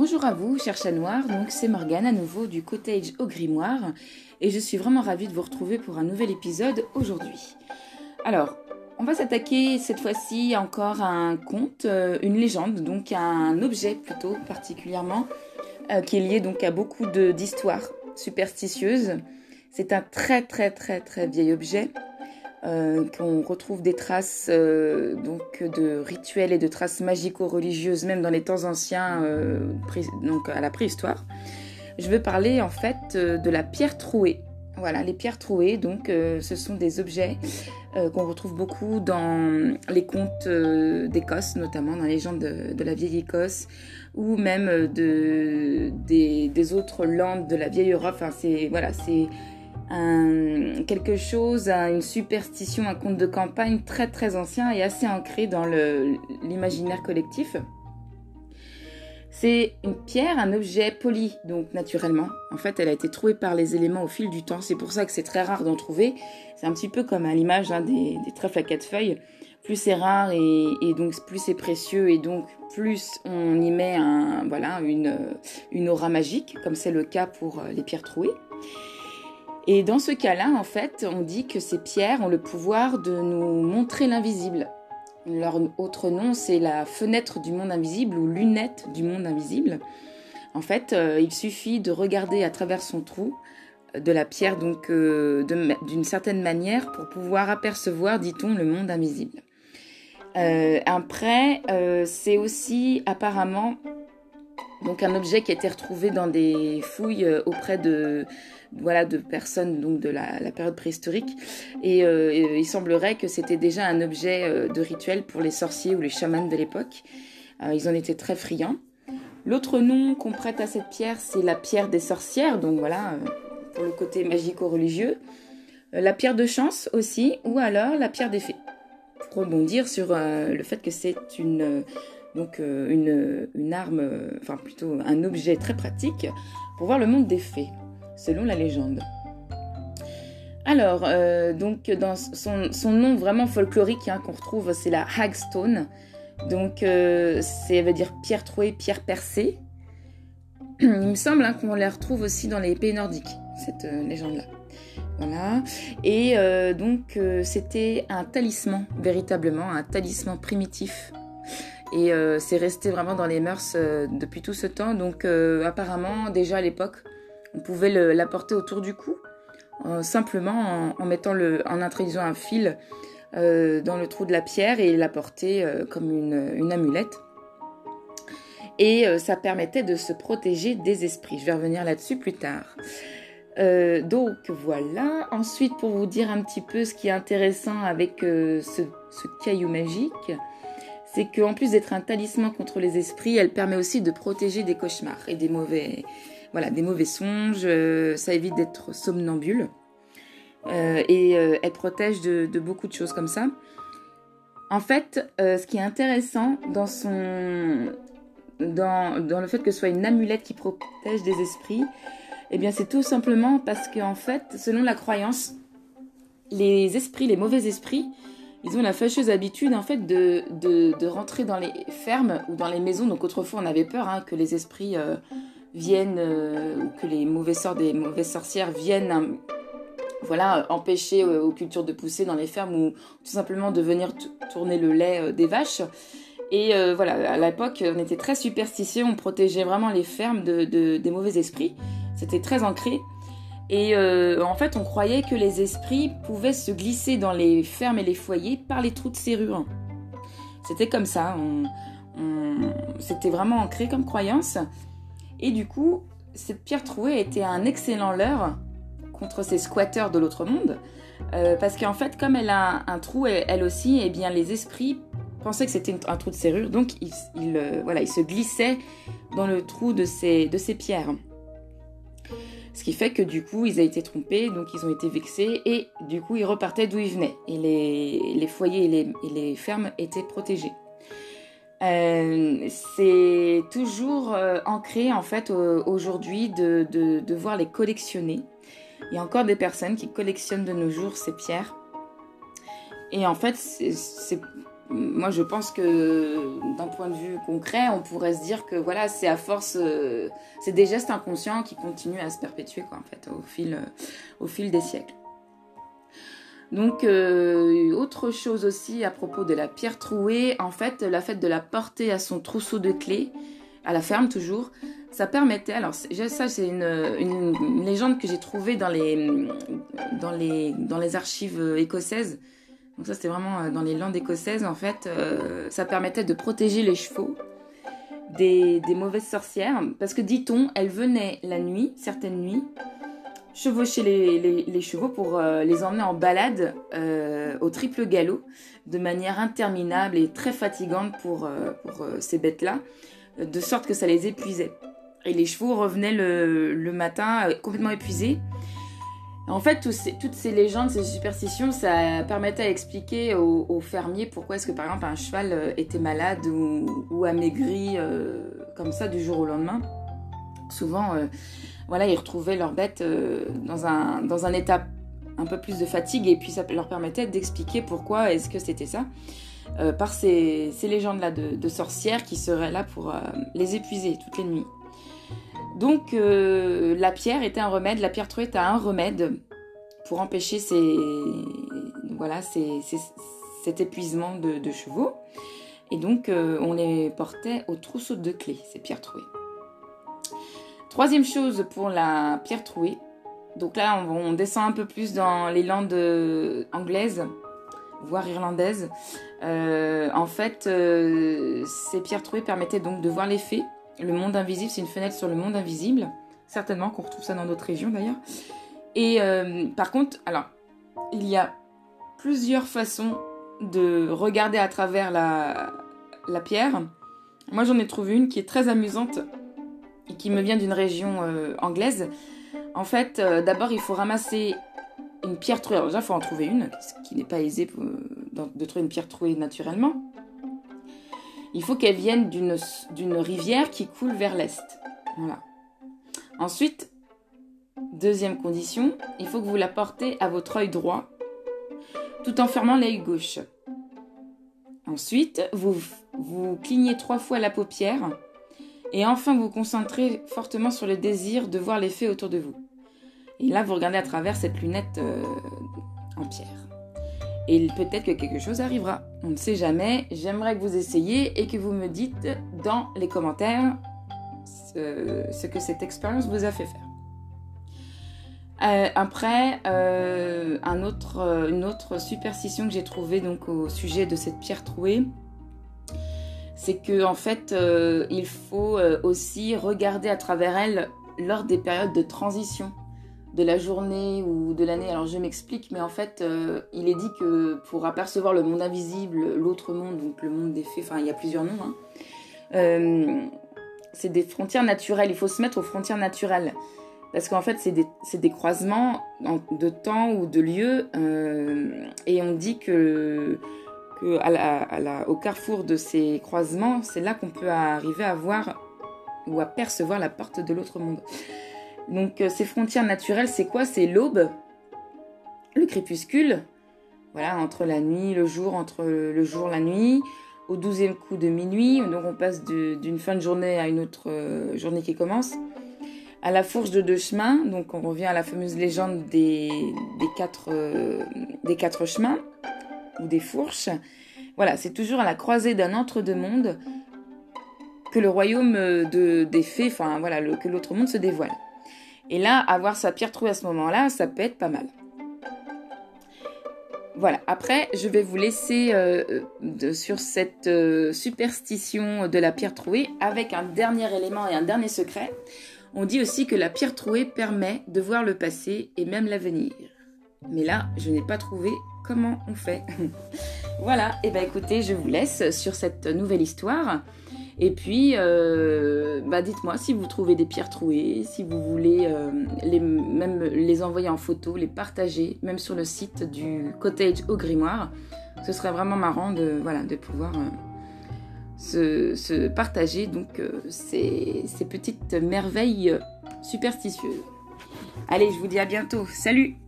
Bonjour à vous, cher chat noir. Donc c'est Morgane à nouveau du Cottage au Grimoire et je suis vraiment ravie de vous retrouver pour un nouvel épisode aujourd'hui. Alors, on va s'attaquer cette fois-ci encore à un conte, euh, une légende, donc un objet plutôt particulièrement euh, qui est lié donc à beaucoup d'histoires superstitieuses. C'est un très très très très vieil objet euh, qu'on retrouve des traces euh, donc de rituels et de traces magico-religieuses même dans les temps anciens, euh, donc à la préhistoire. Je veux parler en fait de la pierre trouée. Voilà, les pierres trouées, donc ce sont des objets qu'on retrouve beaucoup dans les contes d'Écosse, notamment dans les légendes de, la vieille Écosse, ou même de, des, autres landes de la vieille Europe. Enfin, c'est voilà, c'est un, quelque chose, une superstition, un conte de campagne très très ancien et assez ancré dans l'imaginaire collectif. C'est une pierre, un objet poli, donc naturellement. En fait, elle a été trouée par les éléments au fil du temps. C'est pour ça que c'est très rare d'en trouver. C'est un petit peu comme à l'image hein, des, des, trèfles à quatre feuilles. Plus c'est rare et, donc plus c'est précieux et donc plus on y met un, une, une aura magique, comme c'est le cas pour les pierres trouées. Et dans ce cas-là, en fait, on dit que ces pierres ont le pouvoir de nous montrer l'invisible. Leur autre nom, c'est la fenêtre du monde invisible ou lunette du monde invisible. En fait, euh, il suffit de regarder à travers son trou euh, de la pierre, donc euh, d'une certaine manière, pour pouvoir apercevoir, dit-on, le monde invisible. après, c'est aussi apparemment donc un objet qui a été retrouvé dans des fouilles auprès de voilà, de personnes donc de la, période préhistorique. Euh, et, il semblerait que c'était déjà un objet euh, de rituel pour les sorciers ou les chamans de l'époque. Euh, ils en étaient très friands. L'autre nom qu'on prête à cette pierre, c'est la pierre des sorcières, donc voilà, pour le côté magico-religieux. la pierre de chance aussi, ou alors la pierre des fées. Pour rebondir sur le fait que c'est une donc une, une, arme, enfin plutôt un objet très pratique pour voir le monde des fées selon la légende. Alors, euh, donc, dans son, nom vraiment folklorique hein, qu'on retrouve, c'est la Hagstone. Donc, euh, ça veut dire pierre trouée, pierre percée. Il me semble hein, qu'on la retrouve aussi dans les pays nordiques, cette euh, légende-là. Voilà. Et donc, c'était un talisman, véritablement, un talisman primitif. Et c'est resté vraiment dans les mœurs depuis tout ce temps. Donc, apparemment, déjà à l'époque, on pouvait l'apporter autour du cou, euh, simplement en, mettant en introduisant un fil euh, dans le trou de la pierre et l'apporter euh, comme une, amulette. Et ça permettait de se protéger des esprits. Je vais revenir là-dessus plus tard. donc voilà. Ensuite, pour vous dire un petit peu ce qui est intéressant avec ce, caillou magique, c'est qu'en plus d'être un talisman contre les esprits, elle permet aussi de protéger des cauchemars et des mauvais, voilà, des mauvais songes, euh, ça évite d'être somnambule. Euh, et euh, elle protège de, beaucoup de choses comme ça. En fait, ce qui est intéressant dans son, dans, dans, le fait que ce soit une amulette qui protège des esprits, eh bien, c'est tout simplement parce qu'en fait, selon la croyance, les esprits, les mauvais esprits, ils ont la fâcheuse habitude en fait de, de, rentrer dans les fermes ou dans les maisons. Donc autrefois, on avait peur hein, que les esprits viennent, euh, ou que les mauvais sorts des mauvaises sorcières viennent euh, voilà, empêcher euh, aux cultures de pousser dans les fermes ou tout simplement de venir tourner le lait des vaches. Et voilà, à l'époque, on était très superstitieux, on protégeait vraiment les fermes de, des mauvais esprits. C'était très ancré. Et en fait, on croyait que les esprits pouvaient se glisser dans les fermes et les foyers par les trous de serrure. C'était comme ça. C'était vraiment ancré comme croyance. Et du coup, cette pierre trouée était un excellent leurre contre ces squatteurs de l'autre monde. Euh, parce qu'en fait, comme elle a un, trou, elle, aussi, et eh bien, les esprits pensaient que c'était un trou de serrure, donc ils, euh, voilà, ils se glissaient dans le trou de ces, de ces pierres. Ce qui fait que du coup, ils ont été trompés, donc ils ont été vexés, et du coup, ils repartaient d'où ils venaient. Et les, les foyers et les, les fermes étaient protégés. Euh, c'est toujours euh, ancré en fait aujourd'hui de, de, devoir les collectionner. Il y a encore des personnes qui collectionnent de nos jours ces pierres. Et en fait, c'est moi je pense que d'un point de vue concret, on pourrait se dire que voilà, c'est à force, euh, c'est des gestes inconscients qui continuent à se perpétuer quoi, en fait, au fil, au fil des siècles. Donc, autre chose aussi à propos de la pierre trouée, en fait, la fête de la porter à son trousseau de clés, à la ferme toujours, ça permettait, alors ça c'est une, légende que j'ai trouvée dans les, dans, les, dans les archives écossaises. Donc ça c'était vraiment euh, dans les landes écossaises en fait. Euh, ça permettait de protéger les chevaux des, mauvaises sorcières. Parce que dit-on, elles venaient la nuit, certaines nuits, chevaucher les, chevaux pour euh, les emmener en balade au triple galop de manière interminable et très fatigante pour, ces bêtes-là, de sorte que ça les épuisait. Et les chevaux revenaient le, matin complètement épuisés. En fait, toutes ces légendes, ces superstitions, ça permettait à expliquer aux, fermiers pourquoi est-ce que, par exemple, un cheval euh, était malade ou, amaigri euh, comme ça du jour au lendemain. Souvent, voilà, ils retrouvaient leur bête dans, un, dans un état un peu plus de fatigue et puis ça leur permettait d'expliquer pourquoi est-ce que c'était ça. par ces, légendes-là de, de, sorcières qui seraient là pour les épuiser toutes les nuits. Donc euh, la pierre était un remède, la pierre trouée était un remède pour empêcher ces, voilà, cet épuisement de, chevaux. Et donc euh, on les portait au trousseau de clés, ces pierres trouées. Troisième chose pour la pierre trouée. Donc là on, descend un peu plus dans les landes anglaises, voire irlandaises. Euh, en fait, ces pierres trouées permettaient donc de voir les le monde invisible, c'est une fenêtre sur le monde invisible. Certainement qu'on retrouve ça dans d'autres régions d'ailleurs. Et euh, par contre, alors, il y a plusieurs façons de regarder à travers la, pierre. Moi, j'en ai trouvé une qui est très amusante et qui me vient d'une région euh, anglaise. En fait, euh, d'abord, il faut ramasser une pierre trouée. Alors déjà, il faut en trouver une, ce qui n'est pas aisé de trouver une pierre trouée naturellement il faut qu'elle vienne d'une rivière qui coule vers l'est. Voilà. Ensuite, deuxième condition, il faut que vous la portez à votre œil droit, tout en fermant l'œil gauche. Ensuite, vous, vous clignez trois fois la paupière et enfin vous concentrez fortement sur le désir de voir les autour de vous. Et là, vous regardez à travers cette lunette euh, en pierre. Et peut-être que quelque chose arrivera. On ne sait jamais. J'aimerais que vous essayiez et que vous me dites dans les commentaires ce, que cette expérience vous a fait faire. Euh, après, euh, autre, une autre superstition que j'ai trouvée donc au sujet de cette pierre trouée, c'est que en fait, euh, il faut aussi regarder à travers elle lors des périodes de transition de la journée ou de l'année. Alors je m'explique, mais en fait, euh, il est dit que pour apercevoir le monde invisible, l'autre monde, donc le monde des fées, enfin il y a plusieurs noms, hein, euh, c'est des frontières naturelles. Il faut se mettre aux frontières naturelles. Parce qu'en fait, c'est des, croisements de temps ou de lieu. Euh, et on dit que, au carrefour de ces croisements, c'est là qu'on peut arriver à voir ou à percevoir la porte de l'autre monde. Donc euh, ces frontières naturelles, c'est quoi? C'est l'aube, le crépuscule, voilà, entre la nuit, le jour, entre le jour, la nuit, au douzième coup de minuit, donc on passe d'une fin de journée à une autre euh, journée qui commence. À la fourche de deux chemins, donc on revient à la fameuse légende des, quatre, euh, quatre chemins, ou des fourches. Voilà, c'est toujours à la croisée d'un entre-deux-mondes que le royaume de, des fées, enfin voilà, que l'autre monde se dévoile. Et là, avoir sa pierre trouée à ce moment-là, ça peut être pas mal. Voilà, après, je vais vous laisser euh, sur cette euh, superstition de la pierre trouée avec un dernier élément et un dernier secret. On dit aussi que la pierre trouée permet de voir le passé et même l'avenir. Mais là, je n'ai pas trouvé comment on fait. voilà, et eh bien écoutez, je vous laisse sur cette nouvelle histoire. Et puis, euh, bah dites-moi si vous trouvez des pierres trouées, si vous voulez euh, même les envoyer en photo, les partager, même sur le site du cottage au grimoire. Ce serait vraiment marrant de, voilà, de pouvoir euh, se, partager donc ces petites merveilles superstitieuses. Allez, je vous dis à bientôt. Salut